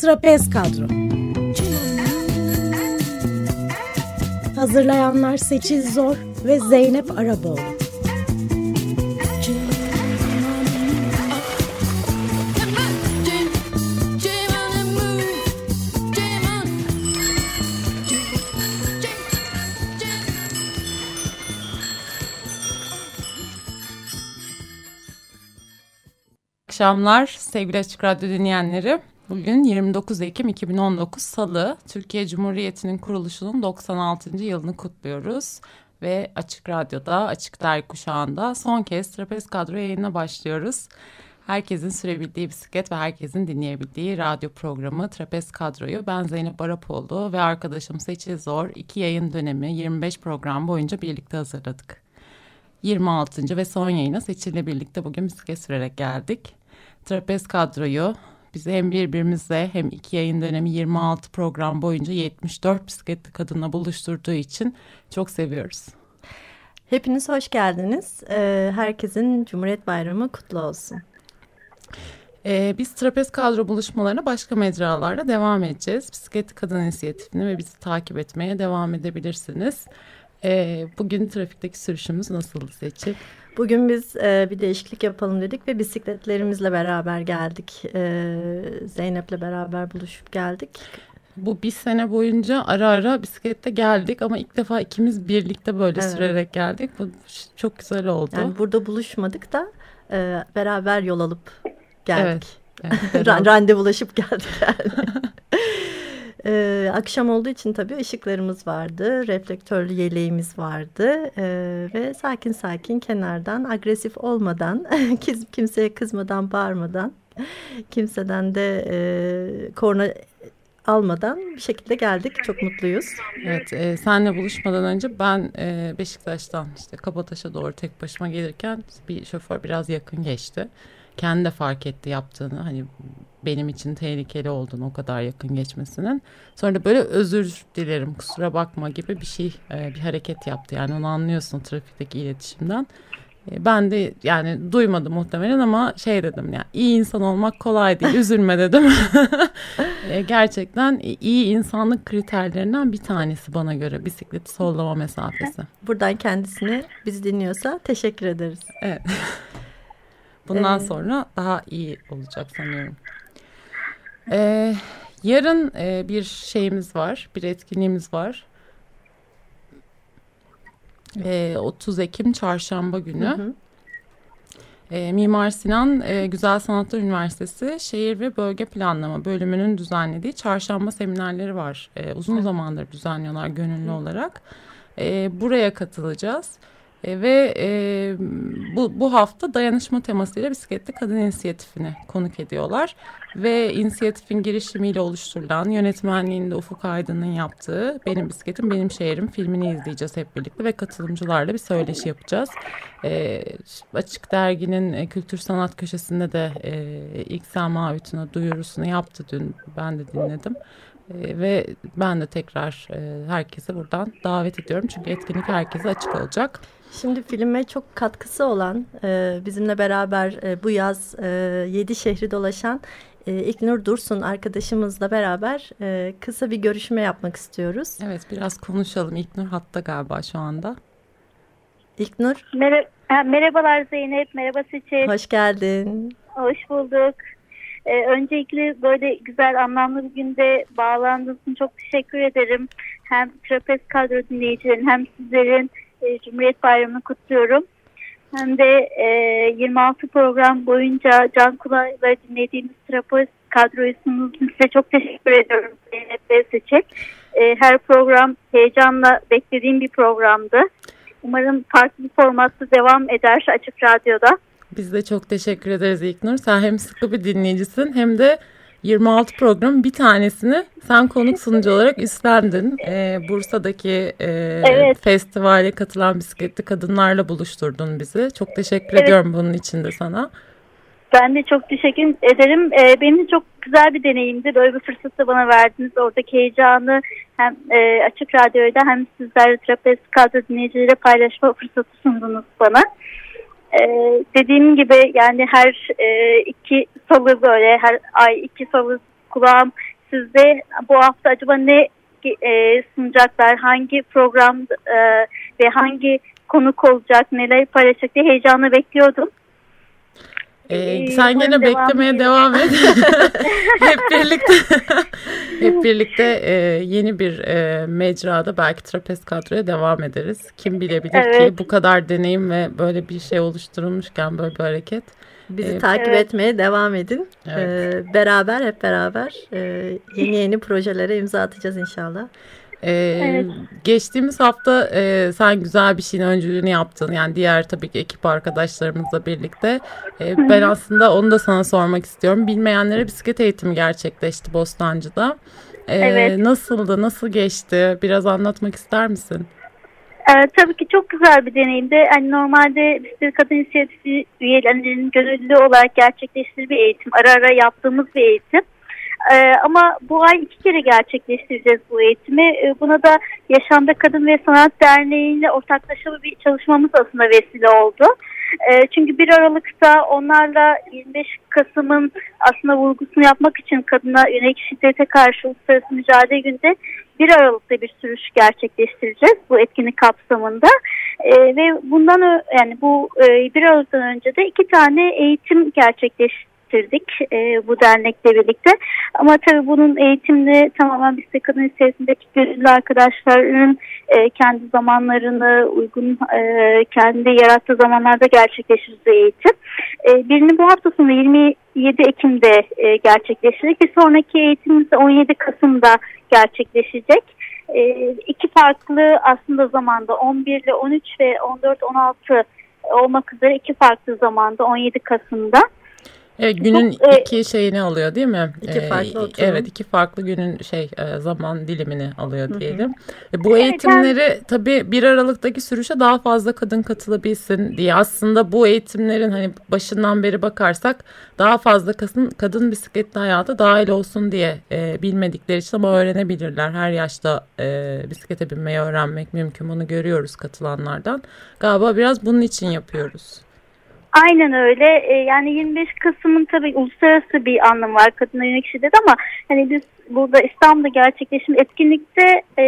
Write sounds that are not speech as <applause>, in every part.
Trapez Kadro. Hazırlayanlar Seçil Zor ve Zeynep Araboğlu akşamlar sevgili Açık Radyo dinleyenleri. Bugün 29 Ekim 2019 Salı Türkiye Cumhuriyeti'nin kuruluşunun 96. yılını kutluyoruz. Ve Açık Radyo'da, Açık Dergi Kuşağı'nda son kez Trapez Kadro yayınına başlıyoruz. Herkesin sürebildiği bisiklet ve herkesin dinleyebildiği radyo programı Trapez Kadro'yu ben Zeynep Arapoğlu ve arkadaşım Seçil Zor iki yayın dönemi 25 program boyunca birlikte hazırladık. 26. ve son yayına Seçil'le birlikte bugün bisiklet sürerek geldik. Trapez Kadro'yu bizi hem birbirimizle hem iki yayın dönemi 26 program boyunca 74 bisikletli kadınla buluşturduğu için çok seviyoruz. Hepiniz hoş geldiniz. Ee, herkesin Cumhuriyet Bayramı kutlu olsun. Ee, biz trapez kadro buluşmalarına başka mecralarla devam edeceğiz. Bisikletli Kadın İnisiyatifini ve bizi takip etmeye devam edebilirsiniz. Ee, bugün trafikteki sürüşümüz nasıl seçip? Bugün biz e, bir değişiklik yapalım dedik ve bisikletlerimizle beraber geldik. E, Zeynep'le beraber buluşup geldik. Bu bir sene boyunca ara ara bisiklette geldik ama ilk defa ikimiz birlikte böyle evet. sürerek geldik. Bu çok güzel oldu. Yani burada buluşmadık da e, beraber yol alıp geldik. Evet. <laughs> evet Randevulaşıp geldik yani. <laughs> Ee, akşam olduğu için tabii ışıklarımız vardı, reflektörlü yeleğimiz vardı ee, ve sakin sakin kenardan agresif olmadan, <laughs> kimseye kızmadan, bağırmadan, kimseden de e, korna almadan bir şekilde geldik. Çok mutluyuz. Evet, e, senle buluşmadan önce ben e, Beşiktaş'tan işte Kabataş'a doğru tek başıma gelirken bir şoför biraz yakın geçti. Kendi de fark etti yaptığını. Hani benim için tehlikeli olduğunu o kadar yakın geçmesinin. Sonra da böyle özür dilerim kusura bakma gibi bir şey e, bir hareket yaptı. Yani onu anlıyorsun trafikteki iletişimden. E, ben de yani duymadım muhtemelen ama şey dedim ya iyi insan olmak kolay değil üzülme dedim. <laughs> E, gerçekten iyi insanlık kriterlerinden bir tanesi bana göre bisikleti sollama mesafesi. Buradan kendisine bizi dinliyorsa teşekkür ederiz. Evet. <laughs> Bundan ee, sonra daha iyi olacak sanıyorum. Ee, yarın e, bir şeyimiz var, bir etkinliğimiz var. Ee, 30 Ekim Çarşamba günü. Hı hı. E, Mimar Sinan e, Güzel Sanatlar Üniversitesi Şehir ve Bölge Planlama bölümünün düzenlediği çarşamba seminerleri var. E, uzun zamandır düzenliyorlar gönüllü olarak. E, buraya katılacağız. E, ve e, bu, bu hafta dayanışma temasıyla bisikletli kadın inisiyatifini konuk ediyorlar. Ve inisiyatifin girişimiyle oluşturulan yönetmenliğinde Ufuk Aydın'ın yaptığı Benim Bisikletim Benim Şehrim filmini izleyeceğiz hep birlikte ve katılımcılarla bir söyleşi yapacağız. E, Açık Dergi'nin e, kültür sanat köşesinde de e, ilk Selma Ütün'e duyurusunu yaptı dün ben de dinledim. E, ve ben de tekrar e, herkese buradan davet ediyorum çünkü etkinlik herkese açık olacak. Şimdi filme çok katkısı olan e, bizimle beraber e, bu yaz e, yedi şehri dolaşan e, İknur Dursun arkadaşımızla beraber e, kısa bir görüşme yapmak istiyoruz. Evet biraz konuşalım. İknur hatta galiba şu anda. İknur. Mer merhabalar Zeynep, merhaba Seçil. Hoş geldin. Hoş bulduk. Ee, öncelikle böyle güzel anlamlı bir günde bağlandığınız için çok teşekkür ederim. Hem Trapez kadro dinleyicilerin hem sizlerin e, Cumhuriyet Bayramı'nı kutluyorum. Hem de e, 26 program boyunca can kulağıyla dinlediğimiz Trapez kadrosunuz size çok teşekkür ediyorum Zeynep Seçik. E, her program heyecanla beklediğim bir programdı. Umarım farklı bir formatta devam eder Açık Radyo'da. Biz de çok teşekkür ederiz İlknur. Sen hem sıkı bir dinleyicisin hem de 26 programın bir tanesini sen konuk sunucu olarak üstlendin. Ee, Bursa'daki e, evet. festivale katılan bisikletli kadınlarla buluşturdun bizi. Çok teşekkür evet. ediyorum bunun için de sana. Ben de çok teşekkür ederim. Ee, benim de çok güzel bir deneyimdi. Böyle bir fırsatı bana verdiniz. Oradaki heyecanı hem e, Açık Radyo'da hem sizlerle Trapez kadro dinleyicileriyle paylaşma fırsatı sundunuz bana. Ee, dediğim gibi yani her e, iki salı böyle her ay iki salı kulağım sizde bu hafta acaba ne e, sunacaklar, hangi program e, ve hangi konuk olacak, neler paylaşacak diye heyecanla bekliyordum. Ee, sen gene beklemeye devam et. <laughs> hep birlikte hep <laughs> birlikte e, yeni bir e, mecrada belki trapez kadroya devam ederiz. Kim bilebilir evet. ki bu kadar deneyim ve böyle bir şey oluşturulmuşken böyle bir hareket. Bizi ee, takip evet. etmeye devam edin. Evet. Ee, beraber hep beraber e, yeni yeni projelere imza atacağız inşallah. Ee, evet. Geçtiğimiz hafta e, sen güzel bir şeyin öncülüğünü yaptın. Yani diğer tabii ki ekip arkadaşlarımızla birlikte. E, ben aslında onu da sana sormak istiyorum. Bilmeyenlere bisiklet eğitimi gerçekleşti Bostancı'da. E, evet. Nasıldı, nasıl geçti? Biraz anlatmak ister misin? Ee, tabii ki çok güzel bir deneyimdi. Yani normalde Bisiklet Kadın İnisiyatifi üyelerinin gönüllü olarak gerçekleştirdiği bir eğitim. Ara ara yaptığımız bir eğitim. Ee, ama bu ay iki kere gerçekleştireceğiz bu eğitimi. Ee, buna da Yaşamda Kadın ve Sanat Derneği ile ortaklaşa bir çalışmamız aslında vesile oldu. Ee, çünkü 1 Aralık'ta onlarla 25 Kasım'ın aslında vurgusunu yapmak için kadına yönelik şiddete karşı uluslararası mücadele günde 1 Aralık'ta bir sürüş gerçekleştireceğiz bu etkinlik kapsamında. Ee, ve bundan yani bu e, 1 Aralık'tan önce de iki tane eğitim gerçekleştirdik geliştirdik e, bu dernekle birlikte. Ama tabii bunun eğitimini tamamen biz kadın içerisindeki gönüllü arkadaşların e, kendi zamanlarını uygun e, kendi yarattığı zamanlarda gerçekleştirdiği eğitim. E, birini bu hafta sonu 27 Ekim'de e, gerçekleştirdik. Bir sonraki eğitimimiz 17 Kasım'da gerçekleşecek. E, iki farklı aslında zamanda 11 ile 13 ve 14-16 olmak üzere iki farklı zamanda 17 Kasım'da. Evet, günün Bu, e, iki şeyini alıyor değil mi? İki ee, farklı oturum. Evet iki farklı günün şey e, zaman dilimini alıyor diyelim. Hı hı. E, bu eğitimleri evet, tabii 1 Aralık'taki sürüşe daha fazla kadın katılabilsin diye aslında bu eğitimlerin hani başından beri bakarsak daha fazla kadın, kadın bisikletli hayata dahil olsun diye e, bilmedikleri için ama öğrenebilirler. Her yaşta e, bisiklete binmeyi öğrenmek mümkün bunu görüyoruz katılanlardan. Galiba biraz bunun için yapıyoruz. Aynen öyle. E, yani 25 Kasım'ın tabii uluslararası bir anlamı var kadına yönelik şiddet ama hani biz burada İstanbul'da gerçekleşen etkinlikte e,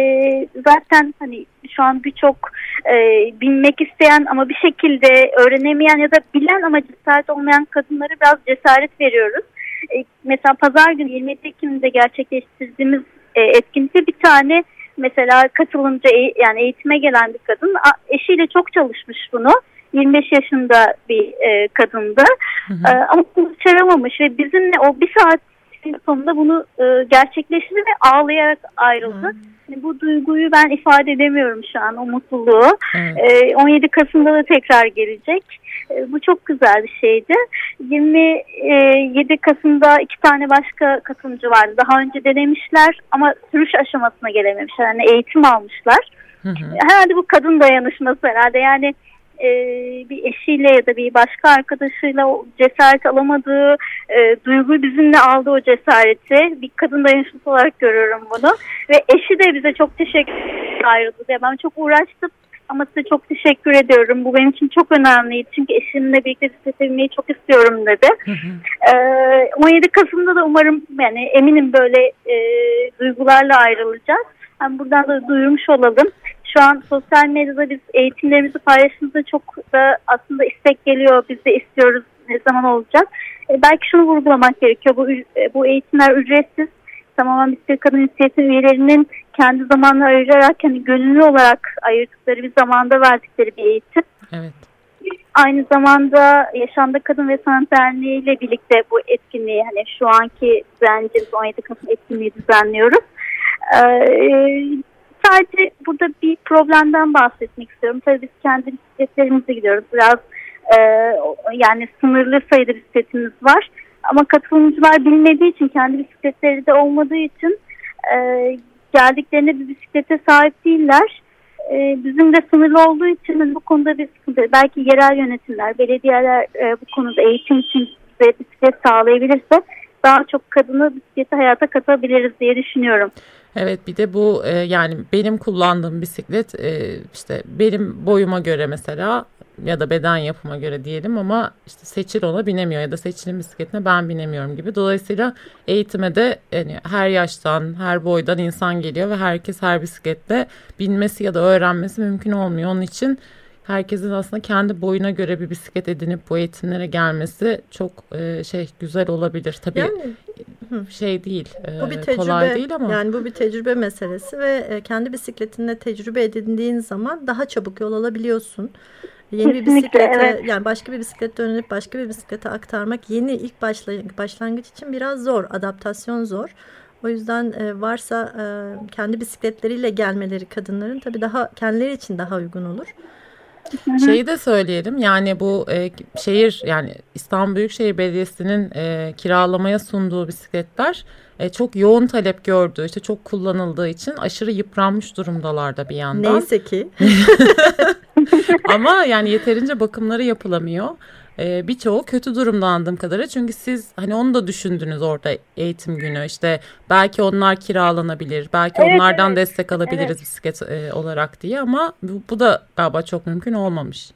zaten hani şu an birçok e, bilmek isteyen ama bir şekilde öğrenemeyen ya da bilen ama cesaret olmayan kadınlara biraz cesaret veriyoruz. Mesela pazar günü 27 Ekim'de gerçekleştirdiğimiz etkinlikte bir tane mesela katılımcı yani eğitime gelen bir kadın eşiyle çok çalışmış bunu 25 yaşında bir e, kadındı. Hı hı. E, ama başaramamış ve bizimle o bir saat sonunda bunu e, gerçekleştirdi ve ağlayarak ayrıldı. Hı. Yani bu duyguyu ben ifade edemiyorum şu an o mutluluğu. E, 17 Kasım'da da tekrar gelecek. E, bu çok güzel bir şeydi. 27 Kasım'da iki tane başka katılımcı vardı. Daha önce denemişler ama sürüş aşamasına gelememişler. Yani eğitim almışlar. Hı hı. Herhalde bu kadın dayanışması herhalde. Yani e, bir eşiyle ya da bir başka arkadaşıyla o cesaret alamadığı e, duygu bizimle aldı o cesareti. Bir kadın dayanışması olarak görüyorum bunu. Ve eşi de bize çok teşekkür ayrıldı. diye. Ben çok uğraştım ama size çok teşekkür ediyorum. Bu benim için çok önemliydi. Çünkü eşimle birlikte bisiklete çok istiyorum dedi. Hı hı. Ee, 17 Kasım'da da umarım yani eminim böyle e, duygularla ayrılacağız. Yani buradan da duyurmuş olalım şu an sosyal medyada biz eğitimlerimizi paylaştığımızda çok da aslında istek geliyor. Biz de istiyoruz ne zaman olacak. E, belki şunu vurgulamak gerekiyor. Bu, e, bu eğitimler ücretsiz. Tamamen Bisiklet Kadın İnisiyatifi üyelerinin kendi zamanını ayırarak hani gönüllü olarak ayırdıkları bir zamanda verdikleri bir eğitim. Evet. Aynı zamanda Yaşamda Kadın ve Sanat Derneği ile birlikte bu etkinliği hani şu anki düzenleyeceğimiz 17 Kasım etkinliği düzenliyoruz. Ee, sadece burada bir problemden bahsetmek istiyorum. Tabii biz kendi bisikletlerimize gidiyoruz. Biraz e, yani sınırlı sayıda bisikletimiz var. Ama katılımcılar bilmediği için kendi bisikletleri de olmadığı için e, geldiklerinde bir bisiklete sahip değiller. E, bizim de sınırlı olduğu için bu konuda bir sıkıntı. Belki yerel yönetimler, belediyeler e, bu konuda eğitim için bize bisiklet sağlayabilirse daha çok kadını bisikleti hayata katabiliriz diye düşünüyorum. Evet bir de bu e, yani benim kullandığım bisiklet e, işte benim boyuma göre mesela ya da beden yapıma göre diyelim ama işte seçil ona binemiyor ya da seçilin bisikletine ben binemiyorum gibi. Dolayısıyla eğitime de yani her yaştan, her boydan insan geliyor ve herkes her bisikletle binmesi ya da öğrenmesi mümkün olmuyor. Onun için herkesin aslında kendi boyuna göre bir bisiklet edinip bu eğitimlere gelmesi çok e, şey güzel olabilir. Tabii yani, şey değil, e, bu bir tecrübe, kolay değil ama. Yani bu bir tecrübe meselesi ve e, kendi bisikletinde tecrübe edindiğin zaman daha çabuk yol alabiliyorsun. Yeni bir bisiklete evet. yani başka bir bisiklete dönüp başka bir bisiklete aktarmak yeni ilk başlangıç için biraz zor. Adaptasyon zor. O yüzden e, varsa e, kendi bisikletleriyle gelmeleri kadınların tabii daha kendileri için daha uygun olur. Şeyi de söyleyelim yani bu e, şehir yani İstanbul Büyükşehir Belediyesi'nin e, kiralamaya sunduğu bisikletler e, çok yoğun talep gördüğü işte çok kullanıldığı için aşırı yıpranmış durumdalarda bir yandan. Neyse ki. <laughs> Ama yani yeterince bakımları yapılamıyor. Ee, birçoğu kötü durumda anladığım kadarıyla. Çünkü siz hani onu da düşündünüz orada eğitim günü. İşte belki onlar kiralanabilir. Belki evet, onlardan evet. destek alabiliriz evet. bisiklet e, olarak diye ama bu, bu da galiba çok mümkün olmamış.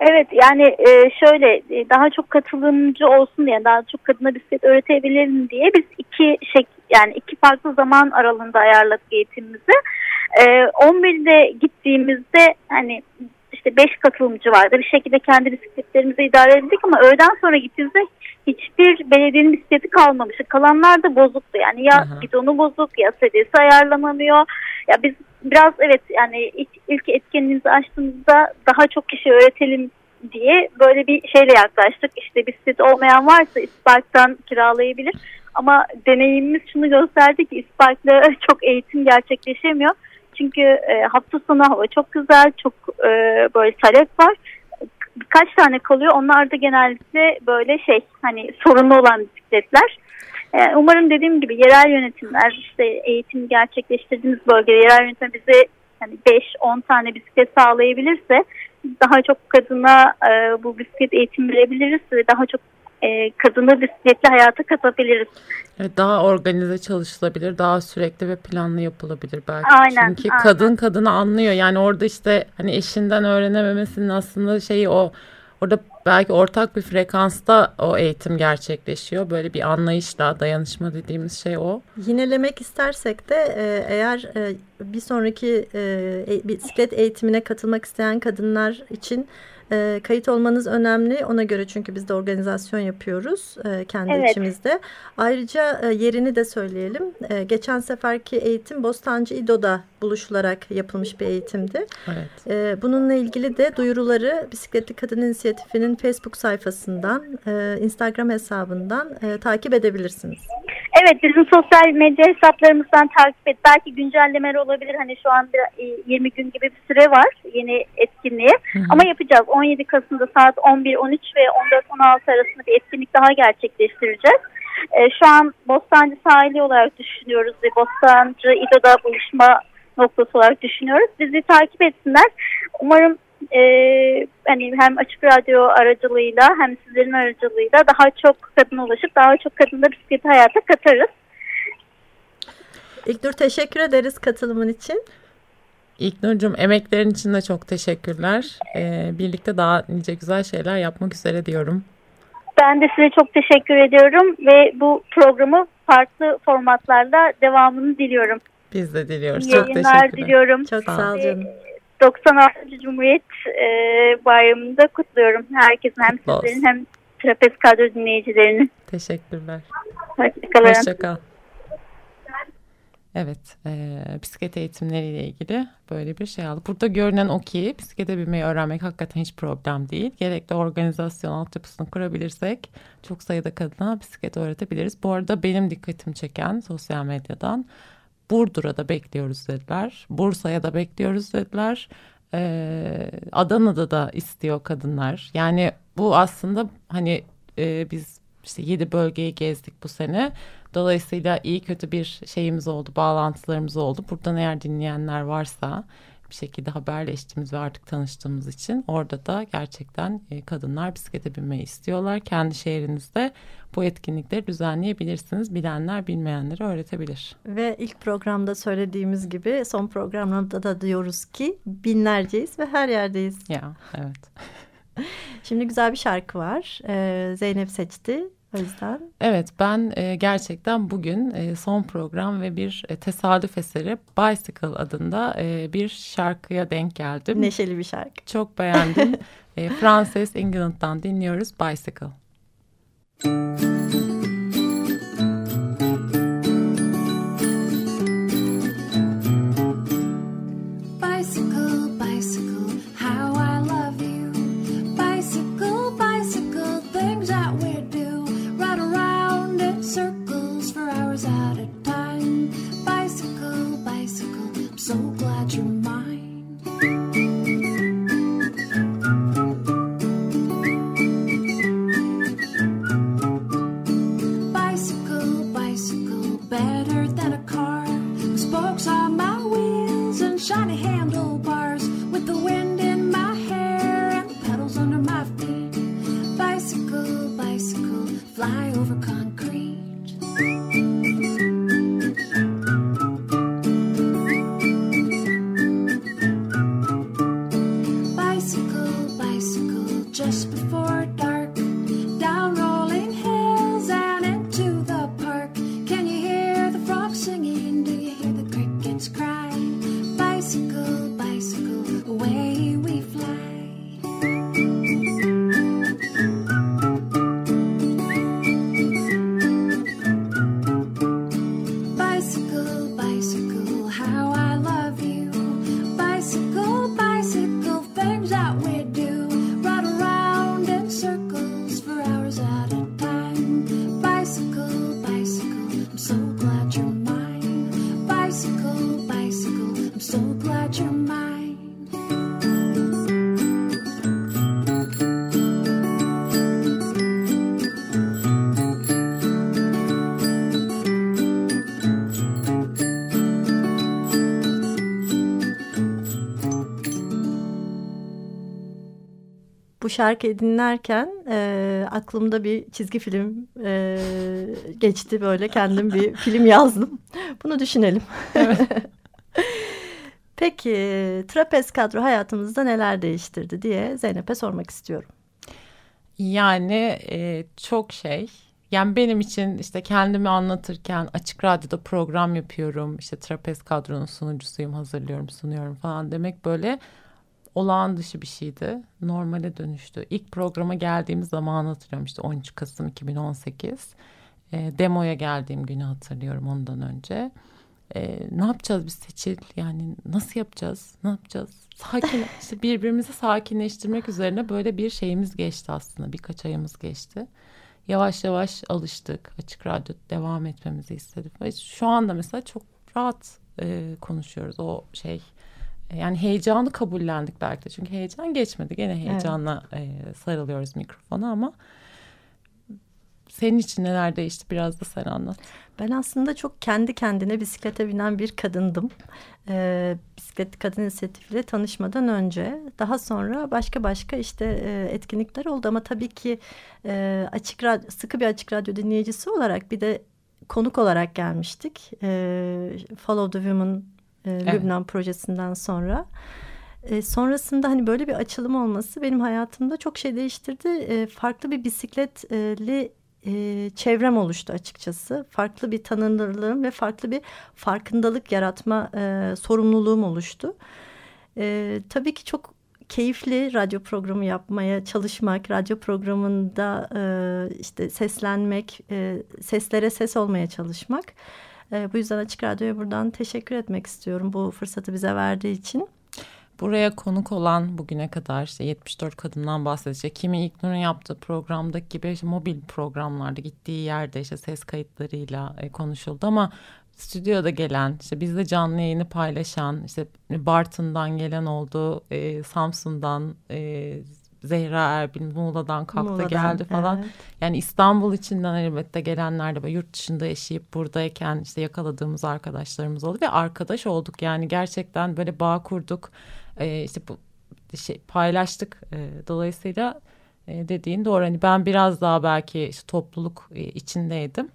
Evet yani e, şöyle e, daha çok katılımcı olsun diye daha çok kadına bisiklet öğretebilirim diye biz iki şey yani iki farklı zaman aralığında ayarladık eğitimimizi. 11'de gittiğimizde hani işte 5 katılımcı vardı. Bir şekilde kendi bisikletlerimizi idare ettik ama öğleden sonra gittiğimizde hiçbir belediyenin bisikleti kalmamış. Kalanlar da bozuktu. Yani ya Aha. bidonu bozuk ya sedesi ayarlanamıyor. Ya biz biraz evet yani ilk, ilk etkinliğimizi açtığımızda daha çok kişi öğretelim diye böyle bir şeyle yaklaştık. İşte bisiklet olmayan varsa İspark'tan kiralayabilir. Ama deneyimimiz şunu gösterdi ki İspark'la <laughs> çok eğitim gerçekleşemiyor. Çünkü e, hafta sonu hava çok güzel, çok e, böyle talep var. Birkaç tane kalıyor. Onlar da genellikle böyle şey hani sorunlu olan bisikletler. E, umarım dediğim gibi yerel yönetimler işte eğitim gerçekleştirdiğimiz bölgede yerel yönetim bize hani 5-10 tane bisiklet sağlayabilirse daha çok kadına e, bu bisiklet eğitim verebiliriz ve daha çok e, kadını bisikletli hayata katabiliriz. Evet, daha organize çalışılabilir, daha sürekli ve planlı yapılabilir belki. Aynen, Çünkü aynen. kadın kadını anlıyor. Yani orada işte hani eşinden öğrenememesinin aslında şeyi o orada belki ortak bir frekansta o eğitim gerçekleşiyor. Böyle bir anlayışla dayanışma dediğimiz şey o. Yinelemek istersek de e, eğer e, bir sonraki e, bisiklet eğitimine katılmak isteyen kadınlar için e, kayıt olmanız önemli. Ona göre çünkü biz de organizasyon yapıyoruz e, kendi evet. içimizde. Ayrıca e, yerini de söyleyelim. E, geçen seferki eğitim Bostancı İdo'da buluşularak yapılmış bir eğitimdi. Evet. E, bununla ilgili de duyuruları Bisikletli Kadın İnisiyatifi'nin Facebook sayfasından, e, Instagram hesabından e, takip edebilirsiniz. Evet bizim sosyal medya hesaplarımızdan takip et. Belki güncellemeler olabilir. Hani şu an 20 gün gibi bir süre var yeni etkinliğe. Hı hı. Ama yapacağız. 17 Kasım'da saat 11-13 ve 14-16 arasında bir etkinlik daha gerçekleştireceğiz. Ee, şu an Bostancı sahili olarak düşünüyoruz ve Bostancı İdo'da buluşma noktası olarak düşünüyoruz. Bizi takip etsinler. Umarım e, hani hem Açık Radyo aracılığıyla hem sizlerin aracılığıyla daha çok kadın ulaşıp daha çok kadınla bisikleti hayata katarız. İlknur teşekkür ederiz katılımın için. İlknur'cum emeklerin için de çok teşekkürler. Ee, birlikte daha nice güzel şeyler yapmak üzere diyorum. Ben de size çok teşekkür ediyorum ve bu programı farklı formatlarla devamını diliyorum. Biz de diliyoruz. Yayınlar çok teşekkürler. diliyorum. Çok sağ ol canım. 96. Cumhuriyet e, Bayramı'nda kutluyorum. Herkesin hem Kutlu sizlerin olsun. hem Trapez kadro dinleyicilerinin. Teşekkürler. Hoşçakalın. Hoşçakal. Evet, e, bisiklet eğitimleriyle ilgili böyle bir şey aldık. Burada görünen o ki bisiklete binmeyi öğrenmek hakikaten hiç problem değil. Gerekli organizasyon altyapısını kurabilirsek çok sayıda kadına bisiklet öğretebiliriz. Bu arada benim dikkatimi çeken sosyal medyadan Burdur'a da bekliyoruz dediler. Bursa'ya da bekliyoruz dediler. Ee, Adana'da da istiyor kadınlar. Yani bu aslında hani e, biz işte yedi bölgeyi gezdik bu sene. Dolayısıyla iyi kötü bir şeyimiz oldu, bağlantılarımız oldu. Buradan eğer dinleyenler varsa bir şekilde haberleştiğimiz ve artık tanıştığımız için orada da gerçekten e, kadınlar bisiklete binmeyi istiyorlar. Kendi şehrinizde bu etkinlikleri düzenleyebilirsiniz. Bilenler bilmeyenlere öğretebilir. Ve ilk programda söylediğimiz gibi son programda da diyoruz ki binlerceyiz ve her yerdeyiz. Ya evet. <laughs> Şimdi güzel bir şarkı var. Ee, Zeynep seçti. O yüzden. Evet ben e, gerçekten bugün e, son program ve bir e, tesadüf eseri Bicycle adında e, bir şarkıya denk geldim. Neşeli bir şarkı. Çok beğendim. <laughs> e, Frances England'dan dinliyoruz Bicycle. Müzik so glad you're şarkıyı dinlerken e, aklımda bir çizgi film e, geçti böyle kendim bir <laughs> film yazdım. Bunu düşünelim. Evet. <laughs> Peki trapez kadro hayatımızda neler değiştirdi diye Zeynep'e sormak istiyorum. Yani e, çok şey. Yani benim için işte kendimi anlatırken açık radyoda program yapıyorum. İşte trapez kadronun sunucusuyum, hazırlıyorum, sunuyorum falan demek böyle olağan dışı bir şeydi. Normale dönüştü. İlk programa geldiğimiz zaman hatırlıyorum. İşte 13 Kasım 2018. E, demoya geldiğim günü hatırlıyorum ondan önce. E, ne yapacağız biz seçil? Yani nasıl yapacağız? Ne yapacağız? Sakin <laughs> işte birbirimizi sakinleştirmek üzerine böyle bir şeyimiz geçti aslında. Birkaç ayımız geçti. Yavaş yavaş alıştık. Açık radyo devam etmemizi istedik ve şu anda mesela çok rahat e, konuşuyoruz. O şey yani heyecanı kabullendik belki de. Çünkü heyecan geçmedi. Gene heyecanla evet. e, sarılıyoruz mikrofona ama senin için neler değişti biraz da sen anlat. Ben aslında çok kendi kendine bisiklete binen bir kadındım. Ee, bisiklet kadın inisiyatifiyle tanışmadan önce. Daha sonra başka başka işte e, etkinlikler oldu ama tabii ki e, açık radyo, sıkı bir açık radyo dinleyicisi olarak bir de konuk olarak gelmiştik. E, Follow the Women e, evet. Lübnan projesinden sonra. E, sonrasında hani böyle bir açılım olması benim hayatımda çok şey değiştirdi. E, farklı bir bisikletli e, çevrem oluştu açıkçası. Farklı bir tanınırlığım ve farklı bir farkındalık yaratma e, sorumluluğum oluştu. E, tabii ki çok keyifli radyo programı yapmaya çalışmak, radyo programında e, işte seslenmek, e, seslere ses olmaya çalışmak. E, bu yüzden Açık Radyo'ya buradan teşekkür etmek istiyorum bu fırsatı bize verdiği için. Buraya konuk olan bugüne kadar işte 74 kadından bahsedecek. Kimi İlknur'un yaptığı programdaki gibi işte mobil programlarda gittiği yerde işte ses kayıtlarıyla e, konuşuldu ama stüdyoda gelen işte bizde canlı yayını paylaşan işte Bartın'dan gelen oldu e, Samsun'dan e, Zehra Erbil Muğla'dan kalktı Muğla'dan, geldi falan. Evet. Yani İstanbul içinden elbette gelenler de yurt dışında yaşayıp buradayken işte yakaladığımız arkadaşlarımız oldu ve arkadaş olduk. Yani gerçekten böyle bağ kurduk. Ee, işte bu şey paylaştık. Ee, dolayısıyla e, dediğin doğru. Hani ben biraz daha belki işte topluluk e, içindeydim.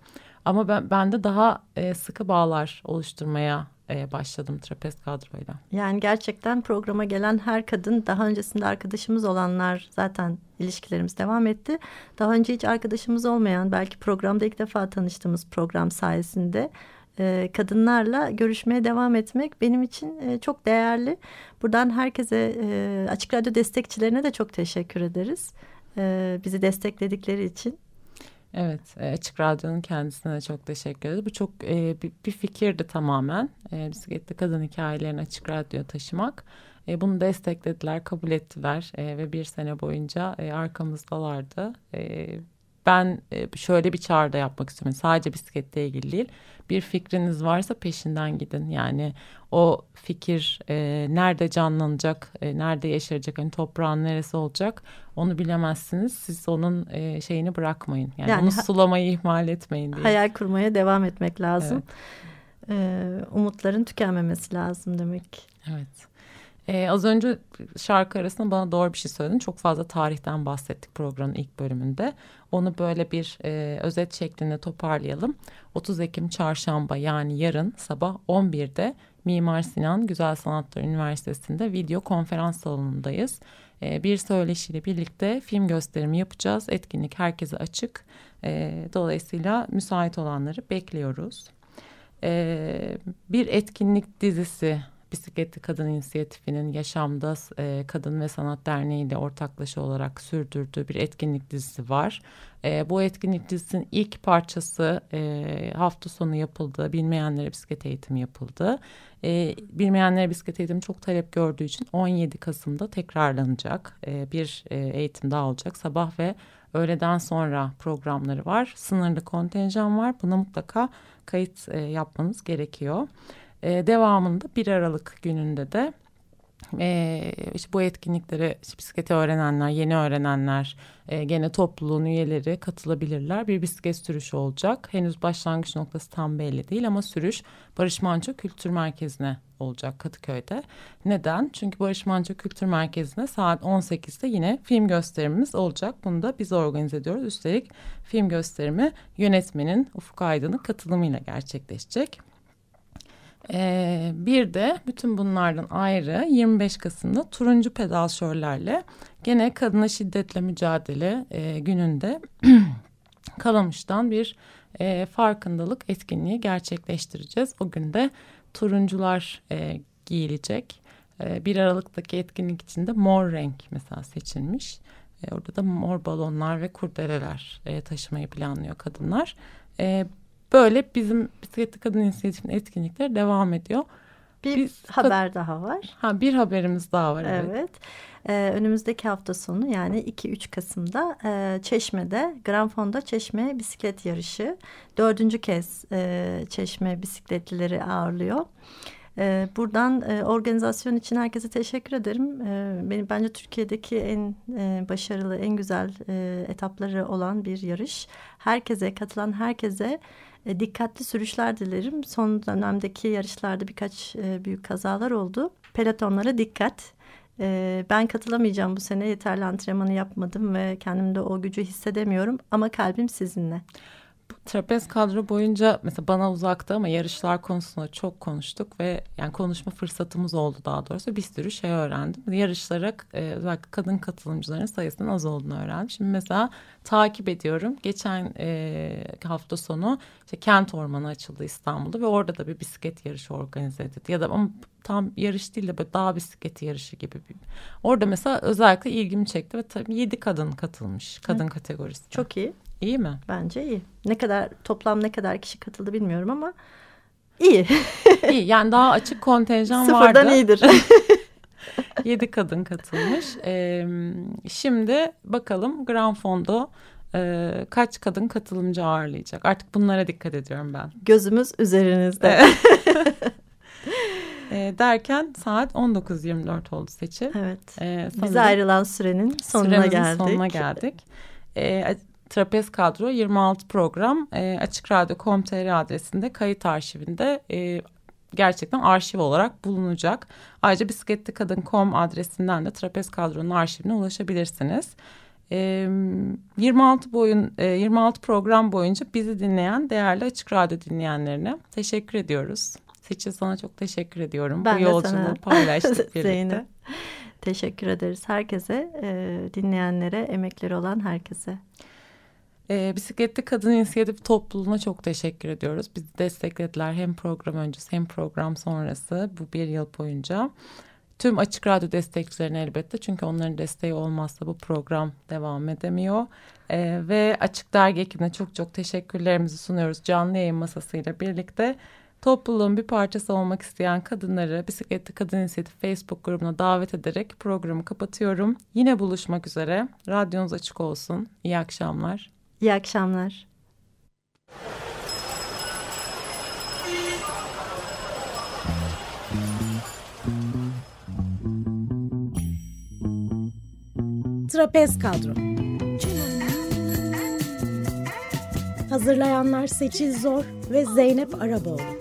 Ama ben, ben de daha e, sıkı bağlar oluşturmaya başladım trapez kadroyla. Yani gerçekten programa gelen her kadın daha öncesinde arkadaşımız olanlar zaten ilişkilerimiz devam etti. Daha önce hiç arkadaşımız olmayan belki programda ilk defa tanıştığımız program sayesinde kadınlarla görüşmeye devam etmek benim için çok değerli. Buradan herkese Açık Radyo destekçilerine de çok teşekkür ederiz. Bizi destekledikleri için. Evet, e, Açık Radyo'nun kendisine de çok teşekkür ederiz. Bu çok e, bir, bir fikirdi tamamen. E, bisikletli kadın hikayelerini Açık Radyo'ya taşımak. E, bunu desteklediler, kabul ettiler e, ve bir sene boyunca e, arkamızdalardı. E, ben e, şöyle bir çağrıda yapmak istiyorum. Sadece bisikletle ilgili değil. Bir fikriniz varsa peşinden gidin. Yani o fikir e, nerede canlanacak, e, nerede yaşayacak, hani toprağın neresi olacak onu bilemezsiniz. Siz onun e, şeyini bırakmayın. Yani, yani onu sulamayı ihmal etmeyin diye. Hayal kurmaya devam etmek lazım. Evet. E, umutların tükenmemesi lazım demek. Evet. Ee, az önce şarkı arasında bana doğru bir şey söyledin. Çok fazla tarihten bahsettik programın ilk bölümünde. Onu böyle bir e, özet şeklinde toparlayalım. 30 Ekim çarşamba yani yarın sabah 11'de Mimar Sinan Güzel Sanatlar Üniversitesi'nde video konferans salonundayız. E, bir söyleşiyle birlikte film gösterimi yapacağız. Etkinlik herkese açık. E, dolayısıyla müsait olanları bekliyoruz. E, bir etkinlik dizisi Bisikletli Kadın İnisiyatifi'nin Yaşamda e, Kadın ve Sanat Derneği ile ortaklaşa olarak sürdürdüğü bir etkinlik dizisi var. E, bu etkinlik dizisinin ilk parçası e, hafta sonu yapıldı. Bilmeyenlere bisiklet eğitimi yapıldı. E, bilmeyenlere bisiklet eğitimi çok talep gördüğü için 17 Kasım'da tekrarlanacak. E, bir e, eğitim daha olacak. Sabah ve öğleden sonra programları var. Sınırlı kontenjan var. Buna mutlaka kayıt e, yapmanız gerekiyor. E, devamında 1 Aralık gününde de e, işte bu etkinliklere işte bisikleti öğrenenler, yeni öğrenenler, e, gene topluluğun üyeleri katılabilirler. Bir bisiklet sürüşü olacak. Henüz başlangıç noktası tam belli değil ama sürüş Barış Manço Kültür Merkezi'ne olacak Kadıköy'de. Neden? Çünkü Barış Manço Kültür Merkezi'ne saat 18'de yine film gösterimimiz olacak. Bunu da biz organize ediyoruz. Üstelik film gösterimi yönetmenin Ufuk Aydın'ın katılımıyla gerçekleşecek. Ee, bir de bütün bunlardan ayrı 25 Kasım'da turuncu pedal şörlerle gene kadına şiddetle mücadele e, gününde <clears throat> Kalamış'tan bir e, farkındalık etkinliği gerçekleştireceğiz. O gün de turuncular e, giyilecek. E, 1 Aralık'taki etkinlik içinde mor renk mesela seçilmiş. E, orada da mor balonlar ve kurdeleler e, taşımayı planlıyor kadınlar. E, Böyle bizim bisikletli kadın inisiyatifinin etkinlikleri devam ediyor. Bir Biz haber daha var. Ha bir haberimiz daha var. Evet. evet. Ee, önümüzdeki hafta sonu yani 2-3 Kasım'da e, Çeşme'de Grand Fonda Çeşme bisiklet yarışı dördüncü kez e, Çeşme bisikletlileri ağırlıyor. E, buradan e, organizasyon için herkese teşekkür ederim. E, benim bence Türkiye'deki en e, başarılı, en güzel e, etapları olan bir yarış. Herkese, katılan herkese e, dikkatli sürüşler dilerim. Son dönemdeki yarışlarda birkaç e, büyük kazalar oldu. Pelotonlara dikkat. E, ben katılamayacağım bu sene yeterli antrenmanı yapmadım ve kendimde o gücü hissedemiyorum ama kalbim sizinle trapez kadro boyunca mesela bana uzakta ama yarışlar konusunda çok konuştuk ve yani konuşma fırsatımız oldu daha doğrusu bir sürü şey öğrendim. Yarışlara e, özellikle kadın katılımcıların sayısının az olduğunu öğrendim. Şimdi mesela takip ediyorum. Geçen e, hafta sonu işte kent ormanı açıldı İstanbul'da ve orada da bir bisiklet yarışı organize edildi. Ya da ama tam yarış değil de böyle dağ bisikleti yarışı gibi bir. Orada mesela özellikle ilgimi çekti ve tabii yedi kadın katılmış. Kadın kategorisi. Çok iyi. İyi mi? Bence iyi. Ne kadar toplam ne kadar kişi katıldı bilmiyorum ama iyi. İyi yani daha açık kontenjan Sıfırdan vardı. Sıfırdan iyidir. <laughs> Yedi kadın katılmış. Ee, şimdi bakalım Grand Fondo e, kaç kadın katılımcı ağırlayacak? Artık bunlara dikkat ediyorum ben. Gözümüz üzerinizde. <laughs> E, derken saat 19.24 oldu seçim. Evet. E, Bize ayrılan sürenin sonuna geldik. sonuna geldik. E, Trapez Kadro 26 program e, Açık Radyo.com.tr adresinde kayıt arşivinde e, gerçekten arşiv olarak bulunacak. Ayrıca bisikletlikadın.com adresinden de Trapez Kadro'nun arşivine ulaşabilirsiniz. 26 boyun 26 program boyunca bizi dinleyen değerli Açık Radyo dinleyenlerine teşekkür ediyoruz. Seçil sana çok teşekkür ediyorum. Ben Bu yolculuğu paylaştık <laughs> birlikte. Zeynep. Teşekkür ederiz herkese, dinleyenlere, emekleri olan herkese. E, Bisikletli Kadın İnisiyatif Topluluğu'na çok teşekkür ediyoruz. Bizi desteklediler hem program öncesi hem program sonrası bu bir yıl boyunca. Tüm Açık Radyo destekçilerine elbette çünkü onların desteği olmazsa bu program devam edemiyor. Ee, ve Açık Dergi ekibine çok çok teşekkürlerimizi sunuyoruz canlı yayın masasıyla birlikte. Topluluğun bir parçası olmak isteyen kadınları Bisikletli Kadın İnisiyatifi Facebook grubuna davet ederek programı kapatıyorum. Yine buluşmak üzere. Radyonuz açık olsun. İyi akşamlar. İyi akşamlar. Trapez Kadro Hazırlayanlar Seçil Zor ve Zeynep Araboğlu